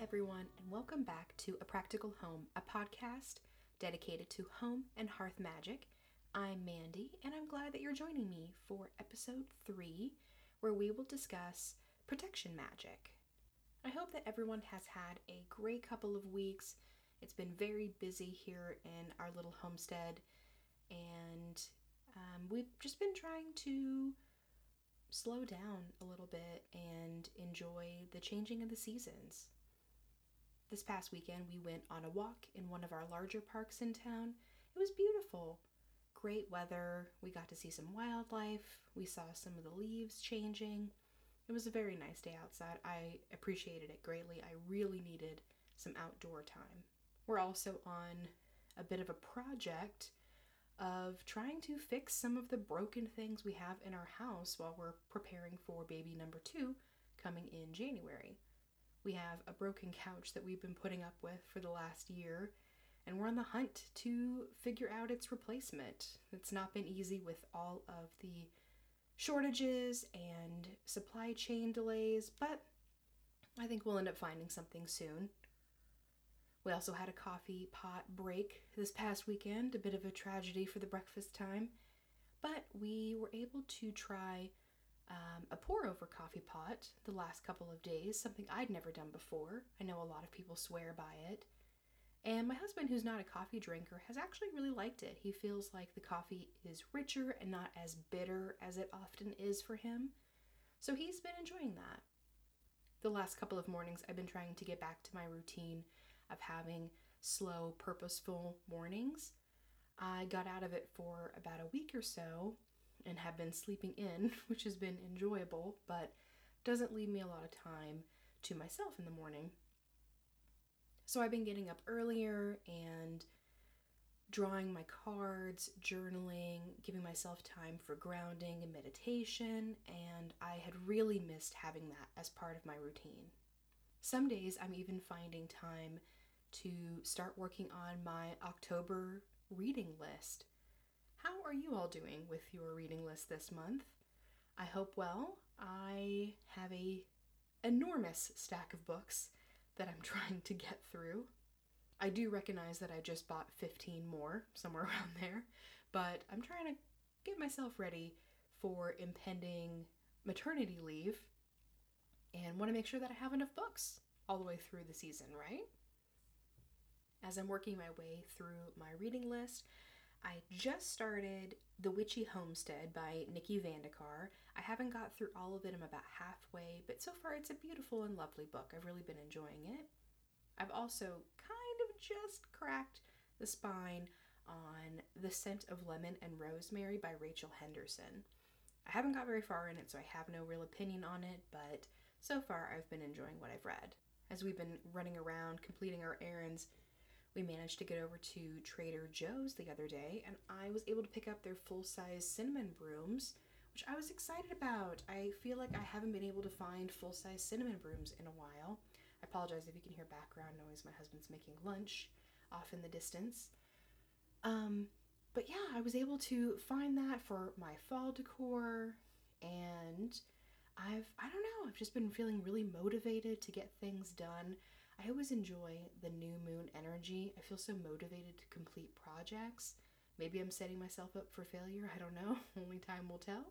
everyone, and welcome back to A Practical Home, a podcast dedicated to home and hearth magic. I'm Mandy, and I'm glad that you're joining me for episode three, where we will discuss protection magic. I hope that everyone has had a great couple of weeks. It's been very busy here in our little homestead, and um, we've just been trying to slow down a little bit and enjoy the changing of the seasons. This past weekend, we went on a walk in one of our larger parks in town. It was beautiful. Great weather. We got to see some wildlife. We saw some of the leaves changing. It was a very nice day outside. I appreciated it greatly. I really needed some outdoor time. We're also on a bit of a project of trying to fix some of the broken things we have in our house while we're preparing for baby number two coming in January. We have a broken couch that we've been putting up with for the last year, and we're on the hunt to figure out its replacement. It's not been easy with all of the shortages and supply chain delays, but I think we'll end up finding something soon. We also had a coffee pot break this past weekend, a bit of a tragedy for the breakfast time, but we were able to try um, a pour over coffee pot the last couple of days, something I'd never done before. I know a lot of people swear by it. And my husband, who's not a coffee drinker, has actually really liked it. He feels like the coffee is richer and not as bitter as it often is for him. So he's been enjoying that. The last couple of mornings, I've been trying to get back to my routine of having slow, purposeful mornings. I got out of it for about a week or so and have been sleeping in, which has been enjoyable, but doesn't leave me a lot of time to myself in the morning. So I've been getting up earlier and drawing my cards, journaling, giving myself time for grounding and meditation, and I had really missed having that as part of my routine. Some days I'm even finding time to start working on my October reading list. How are you all doing with your reading list this month? I hope well. I have a enormous stack of books that I'm trying to get through. I do recognize that I just bought 15 more, somewhere around there, but I'm trying to get myself ready for impending maternity leave and want to make sure that I have enough books all the way through the season, right? As I'm working my way through my reading list, I just started The Witchy Homestead by Nikki Van De Car. I haven't got through all of it, I'm about halfway, but so far it's a beautiful and lovely book. I've really been enjoying it. I've also kind of just cracked the spine on The Scent of Lemon and Rosemary by Rachel Henderson. I haven't got very far in it, so I have no real opinion on it, but so far I've been enjoying what I've read. As we've been running around completing our errands, we managed to get over to Trader Joe's the other day, and I was able to pick up their full size cinnamon brooms, which I was excited about. I feel like I haven't been able to find full size cinnamon brooms in a while. I apologize if you can hear background noise. My husband's making lunch off in the distance. Um, but yeah, I was able to find that for my fall decor, and I've, I don't know, I've just been feeling really motivated to get things done. I always enjoy the new moon energy. I feel so motivated to complete projects. Maybe I'm setting myself up for failure. I don't know. Only time will tell.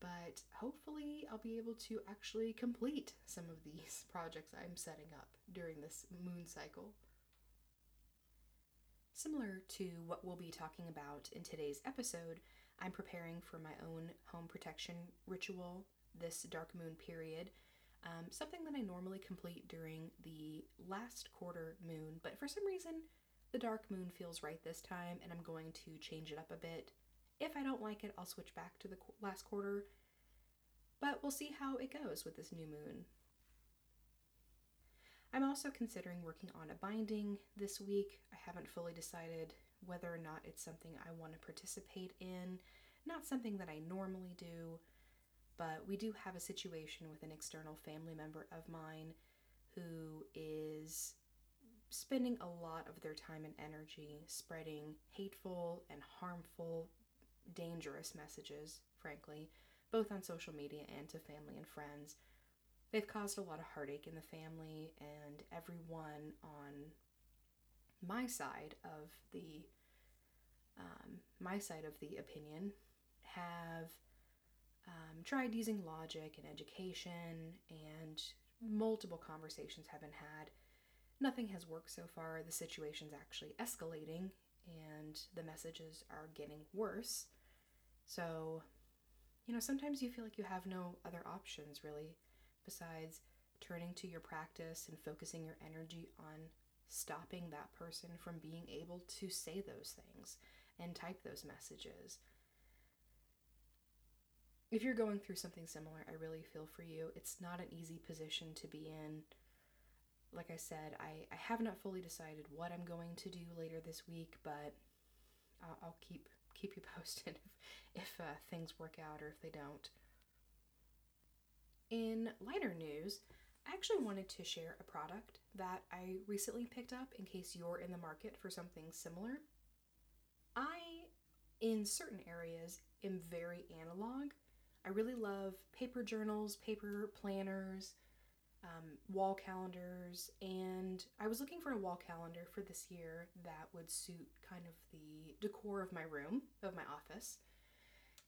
But hopefully, I'll be able to actually complete some of these projects I'm setting up during this moon cycle. Similar to what we'll be talking about in today's episode, I'm preparing for my own home protection ritual this dark moon period um, something that I normally complete during the last quarter moon, but for some reason, the dark moon feels right this time, and I'm going to change it up a bit. If I don't like it, I'll switch back to the last quarter, but we'll see how it goes with this new moon. I'm also considering working on a binding this week. I haven't fully decided whether or not it's something I want to participate in, not something that I normally do. But we do have a situation with an external family member of mine who is spending a lot of their time and energy spreading hateful and harmful, dangerous messages, frankly, both on social media and to family and friends. they've caused a lot of heartache in the family, and everyone on my side of the um, my side of the opinion have um, tried using logic and education, and multiple conversations have been had. Nothing has worked so far. The situation's actually escalating, and the messages are getting worse. So, you know, sometimes you feel like you have no other options really besides turning to your practice and focusing your energy on stopping that person from being able to say those things and type those messages. If you're going through something similar, I really feel for you. It's not an easy position to be in. Like I said, I, I have not fully decided what I'm going to do later this week, but I'll, I'll keep keep you posted if, if uh, things work out or if they don't. In lighter news, I actually wanted to share a product that I recently picked up in case you're in the market for something similar. I, in certain areas, am very analog. I really love paper journals, paper planners, um, wall calendars, and I was looking for a wall calendar for this year that would suit kind of the decor of my room, of my office.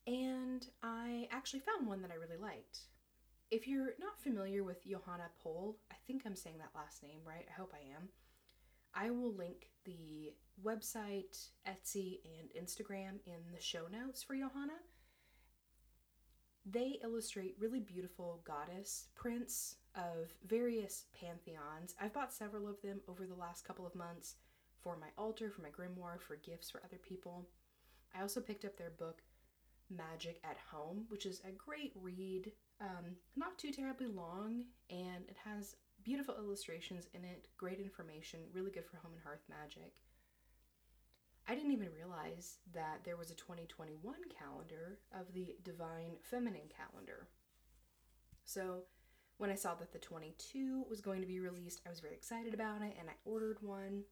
And I actually found one that I really liked. If you're not familiar with Johanna Polle, I think I'm saying that last name right. I hope I am. I will link the website, Etsy, and Instagram in the show notes for Johanna. They illustrate really beautiful goddess prints of various pantheons. I've bought several of them over the last couple of months for my altar, for my grimoire, for gifts for other people. I also picked up their book, Magic at Home, which is a great read, um, not too terribly long, and it has beautiful illustrations in it, great information, really good for home and hearth magic. I didn't even realize that there was a 2021 calendar of the Divine Feminine calendar. So, when I saw that the 22 was going to be released, I was very excited about it and I ordered one.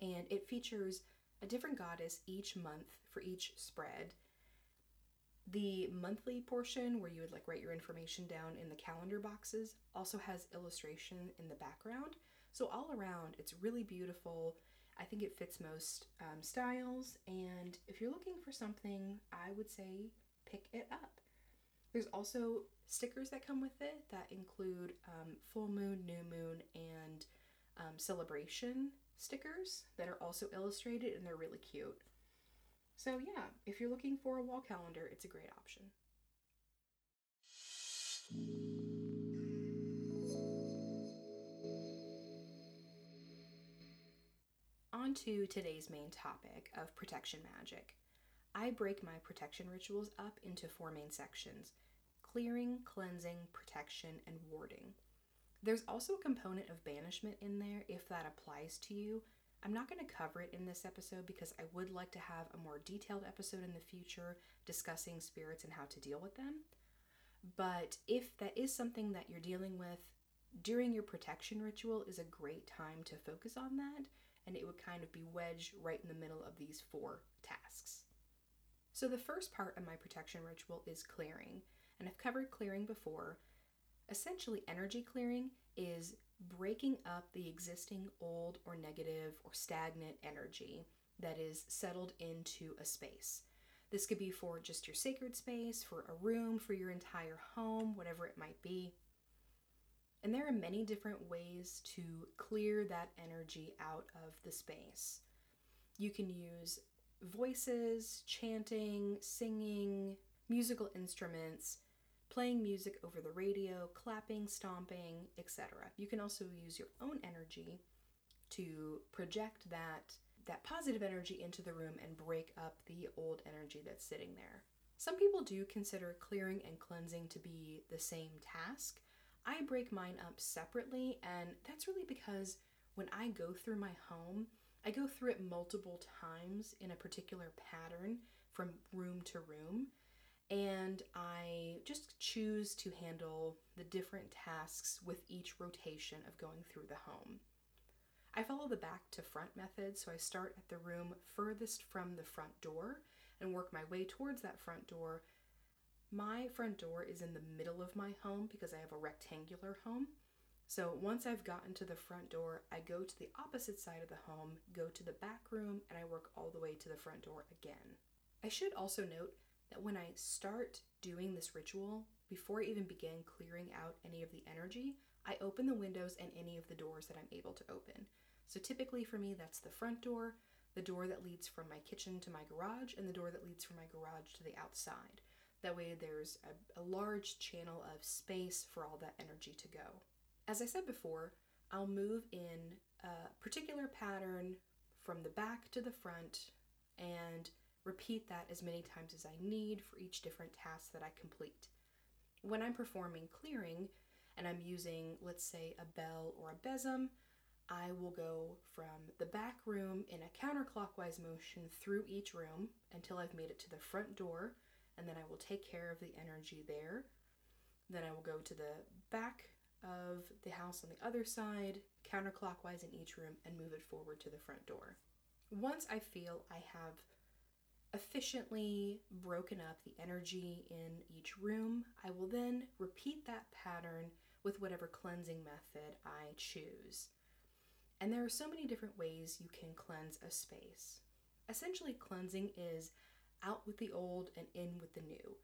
And it features a different goddess each month for each spread. The monthly portion, where you would like write your information down in the calendar boxes, also has illustration in the background. So, all around, it's really beautiful. I think it fits most um, styles. And if you're looking for something, I would say pick it up. There's also stickers that come with it that include um, full moon, new moon, and um, celebration stickers that are also illustrated and they're really cute. So, yeah, if you're looking for a wall calendar, it's a great option. On to today's main topic of protection magic. I break my protection rituals up into four main sections clearing, cleansing, protection, and warding. There's also a component of banishment in there if that applies to you. I'm not going to cover it in this episode because I would like to have a more detailed episode in the future discussing spirits and how to deal with them. But if that is something that you're dealing with during your protection ritual is a great time to focus on that and it would kind of be wedged right in the middle of these four tasks. So the first part of my protection ritual is clearing and I've covered clearing before. Essentially, energy clearing is breaking up the existing old or negative or stagnant energy that is settled into a space. This could be for just your sacred space, for a room, for your entire home, whatever it might be. And there are many different ways to clear that energy out of the space. You can use voices, chanting, singing, musical instruments, playing music over the radio, clapping, stomping, etc. You can also use your own energy to project that that positive energy into the room and break up the old energy that's sitting there. Some people do consider clearing and cleansing to be the same task. I break mine up separately, and that's really because when I go through my home, I go through it multiple times in a particular pattern from room to room and I just choose to handle the different tasks with each rotation of going through the home. I follow the back to front method, so I start at the room furthest from the front door and work my way towards that front door My front door is in the middle of my home because I have a rectangular home. So once I've gotten to the front door, I go to the opposite side of the home, go to the back room, and I work all the way to the front door again. I should also note that when I start doing this ritual, before I even begin clearing out any of the energy, I open the windows and any of the doors that I'm able to open. So typically for me, that's the front door, the door that leads from my kitchen to my garage, and the door that leads from my garage to the outside. That way, there's a, a large channel of space for all that energy to go. As I said before, I'll move in a particular pattern from the back to the front and repeat that as many times as I need for each different task that I complete. When I'm performing clearing and I'm using, let's say, a bell or a besom, I will go from the back room in a counterclockwise motion through each room until I've made it to the front door, and then I will take care of the energy there. Then I will go to the back of the house on the other side, counterclockwise in each room, and move it forward to the front door. Once I feel I have efficiently broken up the energy in each room, I will then repeat that pattern with whatever cleansing method I choose. And there are so many different ways you can cleanse a space. Essentially, cleansing is out with the old and in with the new.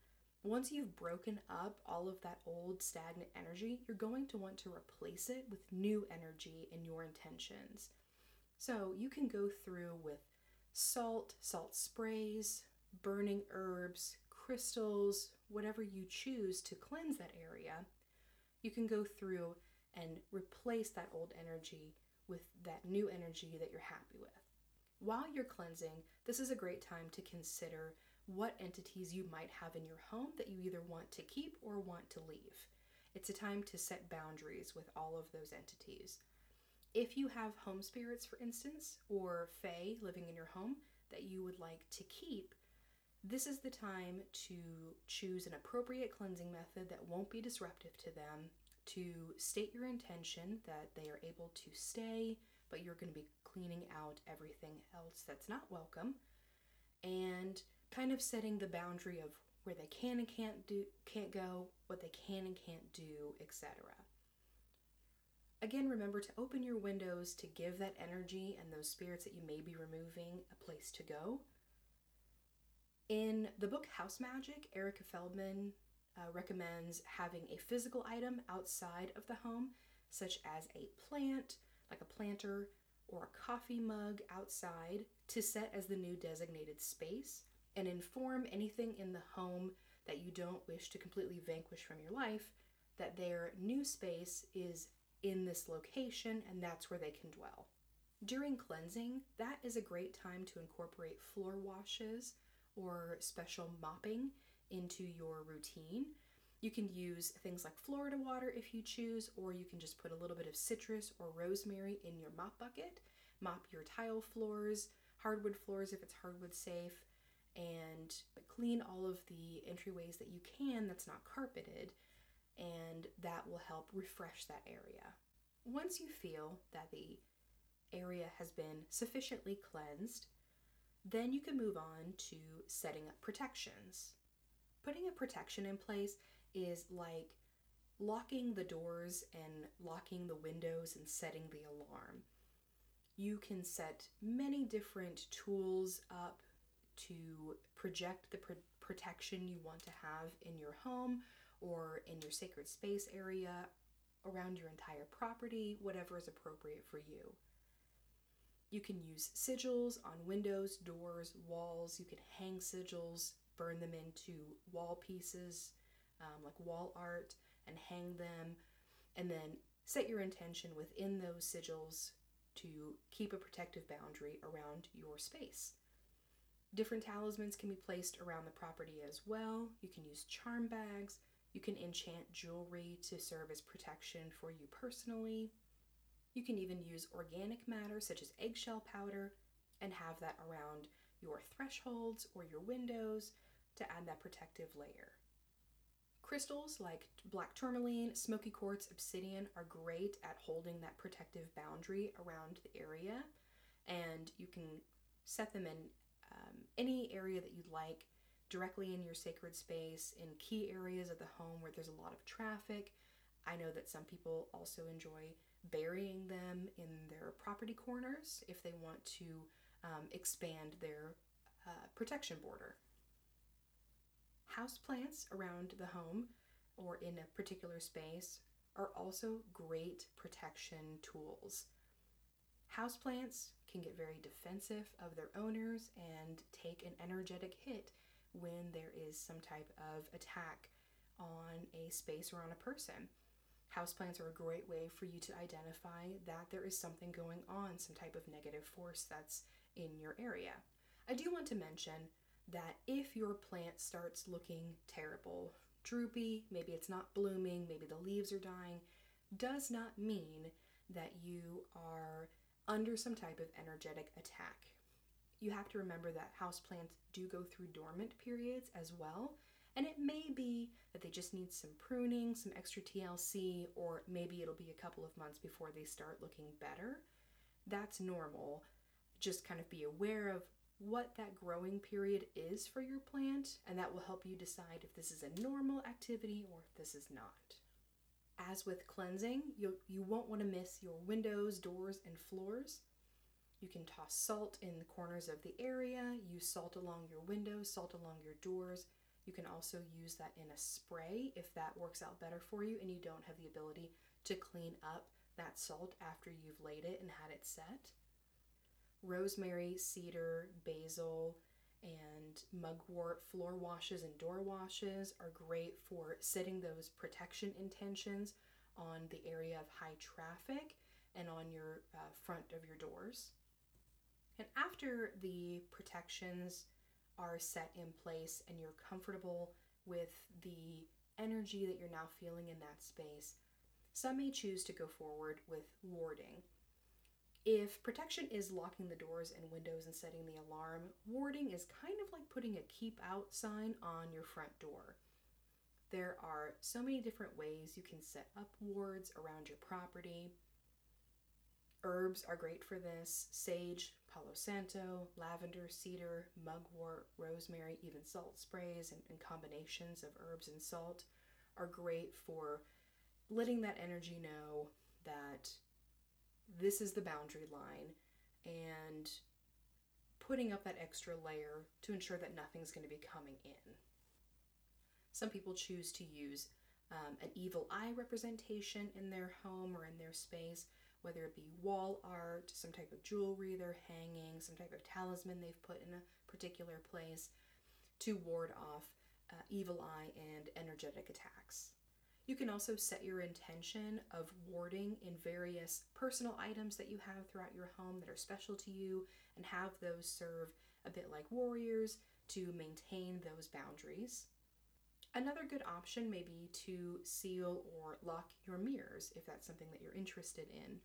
Once you've broken up all of that old stagnant energy, you're going to want to replace it with new energy in your intentions. So you can go through with salt, salt sprays, burning herbs, crystals, whatever you choose to cleanse that area. You can go through and replace that old energy with that new energy that you're happy with. While you're cleansing, this is a great time to consider what entities you might have in your home that you either want to keep or want to leave. It's a time to set boundaries with all of those entities. If you have home spirits, for instance, or fae living in your home that you would like to keep, this is the time to choose an appropriate cleansing method that won't be disruptive to them, to state your intention that they are able to stay, but you're going to be cleaning out everything else that's not welcome, and kind of setting the boundary of where they can and can't do can't go, what they can and can't do, etc. Again, remember to open your windows to give that energy and those spirits that you may be removing a place to go. In the book HausMagick, Erica Feldmann uh, recommends having a physical item outside of the home, such as a plant, like a planter, or a coffee mug outside, to set as the new designated space and inform anything in the home that you don't wish to completely vanquish from your life that their new space is in this location and that's where they can dwell. During cleansing, that is a great time to incorporate floor washes or special mopping into your routine. You can use things like Florida water if you choose, or you can just put a little bit of citrus or rosemary in your mop bucket. Mop your tile floors, hardwood floors if it's hardwood safe, and clean all of the entryways that you can that's not carpeted, and that will help refresh that area. Once you feel that the area has been sufficiently cleansed, then you can move on to setting up protections. Putting a protection in place is like locking the doors and locking the windows and setting the alarm. You can set many different tools up to project the pr- protection you want to have in your home or in your sacred space area, around your entire property, whatever is appropriate for you. You can use sigils on windows, doors, walls. You can hang sigils, burn them into wall pieces, um, like wall art, and hang them, and then set your intention within those sigils to keep a protective boundary around your space. Different talismans can be placed around the property as well. You can use charm bags. You can enchant jewelry to serve as protection for you personally. You can even use organic matter such as eggshell powder and have that around your thresholds or your windows to add that protective layer. Crystals like black tourmaline, smoky quartz, obsidian are great at holding that protective boundary around the area, and you can set them in um, any area that you'd like directly in your sacred space in key areas of the home where there's a lot of traffic. I know that some people also enjoy burying them in their property corners if they want to um, expand their uh, protection border. Houseplants around the home or in a particular space are also great protection tools. Houseplants can get very defensive of their owners and take an energetic hit when there is some type of attack on a space or on a person. Houseplants are a great way for you to identify that there is something going on, some type of negative force that's in your area. I do want to mention that if your plant starts looking terrible, droopy, maybe it's not blooming, maybe the leaves are dying, does not mean that you are under some type of energetic attack. You have to remember that houseplants do go through dormant periods as well, and it may be that they just need some pruning, some extra TLC, or maybe it'll be a couple of months before they start looking better. That's normal. Just kind of be aware of what that growing period is for your plant, and that will help you decide if this is a normal activity or if this is not. As with cleansing, you, you won't want to miss your windows, doors, and floors. You can toss salt in the corners of the area, use salt along your windows, salt along your doors. You can also use that in a spray if that works out better for you and you don't have the ability to clean up that salt after you've laid it and had it set rosemary, cedar, basil, and mugwort floor washes and door washes are great for setting those protection intentions on the area of high traffic and on your uh, front of your doors. And after the protections are set in place and you're comfortable with the energy that you're now feeling in that space, some may choose to go forward with warding. If protection is locking the doors and windows and setting the alarm, warding is kind of like putting a keep out sign on your front door. There are so many different ways you can set up wards around your property. Herbs are great for this sage, palo santo, lavender, cedar, mugwort, rosemary, even salt sprays and, and combinations of herbs and salt are great for letting that energy know that this is the boundary line and putting up that extra layer to ensure that nothing's going to be coming in. Some people choose to use um, an evil eye representation in their home or in their space, whether it be wall art, some type of jewelry they're hanging, some type of talisman they've put in a particular place to ward off uh, evil eye and energetic attacks. You can also set your intention of warding in various personal items that you have throughout your home that are special to you and have those serve a bit like warriors to maintain those boundaries. Another good option may be to seal or lock your mirrors if that's something that you're interested in.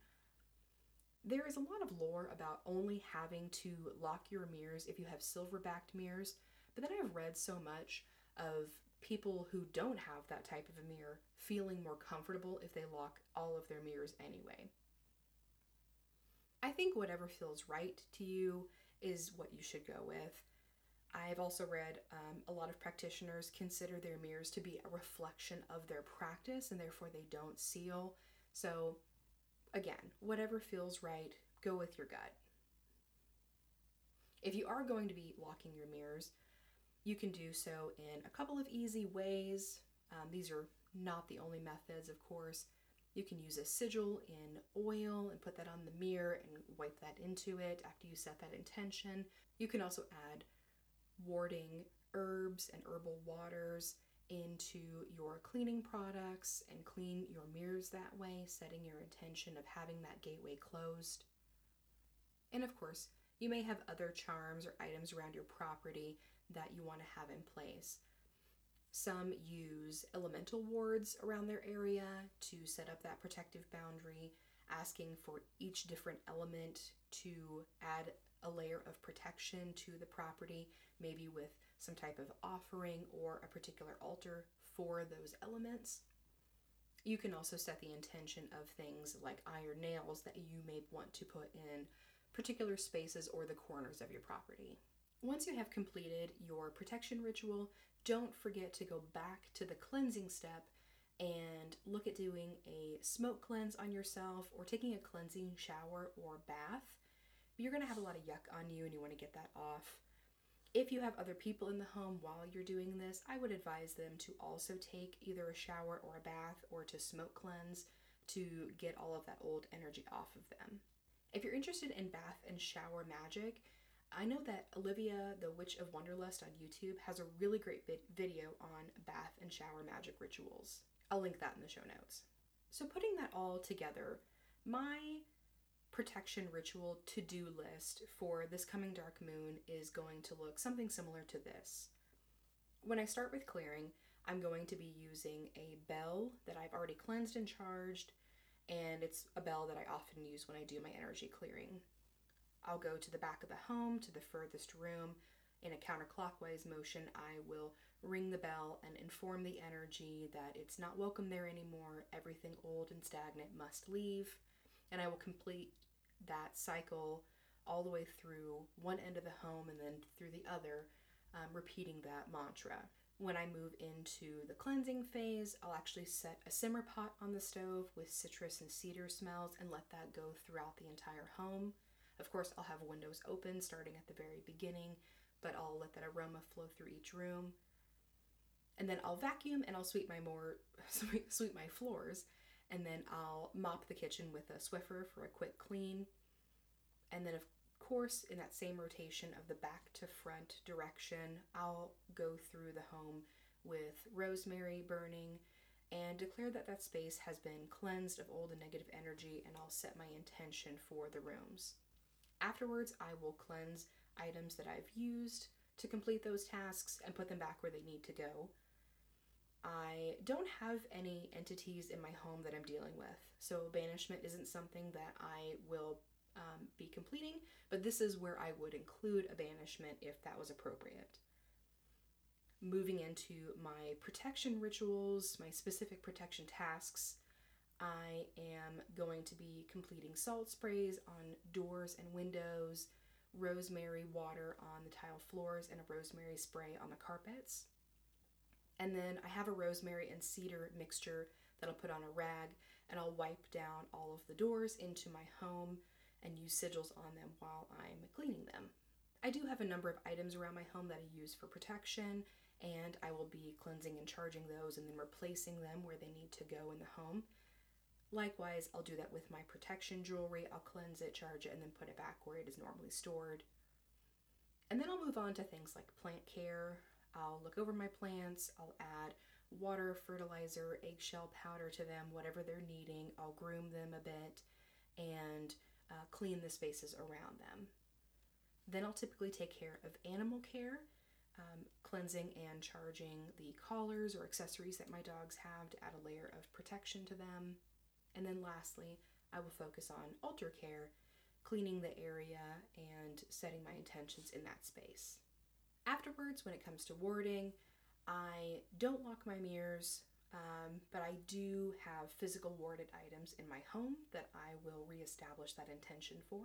There is a lot of lore about only having to lock your mirrors if you have silver backed mirrors, but then I've read so much of people who don't have that type of a mirror feeling more comfortable if they lock all of their mirrors anyway. I think whatever feels right to you is what you should go with. I've also read um, a lot of practitioners consider their mirrors to be a reflection of their practice and therefore they don't seal. So, again, whatever feels right, go with your gut. If you are going to be locking your mirrors, you can do so in a couple of easy ways. Um, these are not the only methods, of course. You can use a sigil in oil and put that on the mirror and wipe that into it after you set that intention. You can also add warding herbs and herbal waters into your cleaning products and clean your mirrors that way, setting your intention of having that gateway closed. And of course, you may have other charms or items around your property that you want to have in place. Some use elemental wards around their area to set up that protective boundary, asking for each different element to add a layer of protection to the property, maybe with some type of offering or a particular altar for those elements. You can also set the intention of things like iron nails that you may want to put in particular spaces or the corners of your property. Once you have completed your protection ritual, don't forget to go back to the cleansing step and look at doing a smoke cleanse on yourself or taking a cleansing shower or bath. You're going to have a lot of yuck on you and you want to get that off. If you have other people in the home while you're doing this, I would advise them to also take either a shower or a bath or to smoke cleanse to get all of that old energy off of them. If you're interested in bath and shower magic, I know that Olivia, the Witch of Wonderlust on YouTube, has a really great video on bath and shower magic rituals. I'll link that in the show notes. So, putting that all together, my protection ritual to do list for this coming dark moon is going to look something similar to this. When I start with clearing, I'm going to be using a bell that I've already cleansed and charged, and it's a bell that I often use when I do my energy clearing. I'll go to the back of the home, to the furthest room. In a counterclockwise motion, I will ring the bell and inform the energy that it's not welcome there anymore, everything old and stagnant must leave, and I will complete that cycle all the way through one end of the home and then through the other, um, repeating that mantra. When I move into the cleansing phase, I'll actually set a simmer pot on the stove with citrus and cedar smells and let that go throughout the entire home. Of course, I'll have windows open starting at the very beginning, but I'll let that aroma flow through each room. And then I'll vacuum and I'll sweep my more sweep, my floors, and then I'll mop the kitchen with a Swiffer for a quick clean. And then of course, in that same rotation of the back to front direction, I'll go through the home with rosemary burning and declare that that space has been cleansed of old and negative energy and I'll set my intention for the rooms. Afterwards, I will cleanse items that I've used to complete those tasks and put them back where they need to go. I don't have any entities in my home that I'm dealing with, so banishment isn't something that I will um, be completing, but this is where I would include a banishment if that was appropriate. Moving into my protection rituals, my specific protection tasks, I am going to be completing salt sprays on doors and windows, rosemary water on the tile floors, and a rosemary spray on the carpets. And then I have a rosemary and cedar mixture that I'll put on a rag and I'll wipe down all of the doors into my home and use sigils on them while I'm cleaning them. I do have a number of items around my home that I use for protection, and I will be cleansing and charging those and then replacing them where they need to go in the home. Likewise, I'll do that with my protection jewelry. I'll cleanse it, charge it, and then put it back where it is normally stored. And then I'll move on to things like plant care. I'll look over my plants, I'll add water, fertilizer, eggshell powder to them, whatever they're needing. I'll groom them a bit and uh, clean the spaces around them. Then I'll typically take care of animal care, um, cleansing and charging the collars or accessories that my dogs have to add a layer of protection to them. And then lastly, I will focus on altar care, cleaning the area and setting my intentions in that space. Afterwards, when it comes to warding, I don't lock my mirrors, um, but I do have physical warded items in my home that I will reestablish that intention for.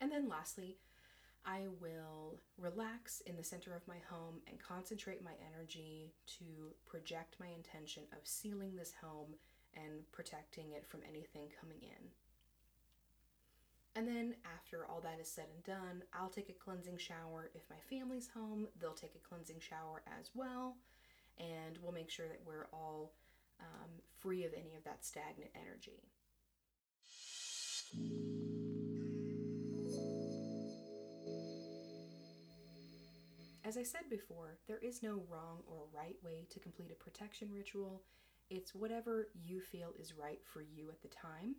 And then lastly, I will relax in the center of my home and concentrate my energy to project my intention of sealing this home and protecting it from anything coming in. And then, after all that is said and done, I'll take a cleansing shower. If my family's home, they'll take a cleansing shower as well. And we'll make sure that we're all um, free of any of that stagnant energy. As I said before, there is no wrong or right way to complete a protection ritual. It's whatever you feel is right for you at the time.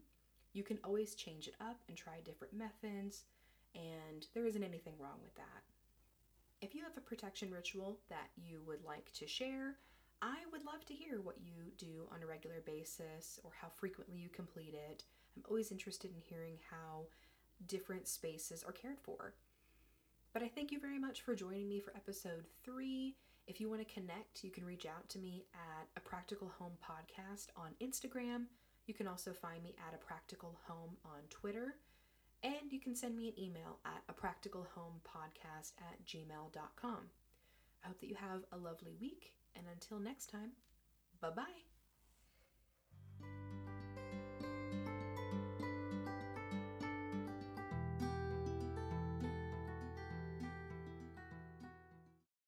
You can always change it up and try different methods, and there isn't anything wrong with that. If you have a protection ritual that you would like to share, I would love to hear what you do on a regular basis or how frequently you complete it. I'm always interested in hearing how different spaces are cared for. But I thank you very much for joining me for episode three. If you want to connect, you can reach out to me at a practical home podcast on Instagram. You can also find me at a practical home on Twitter. And you can send me an email at a practical home podcast at gmail.com. I hope that you have a lovely week, and until next time, bye bye.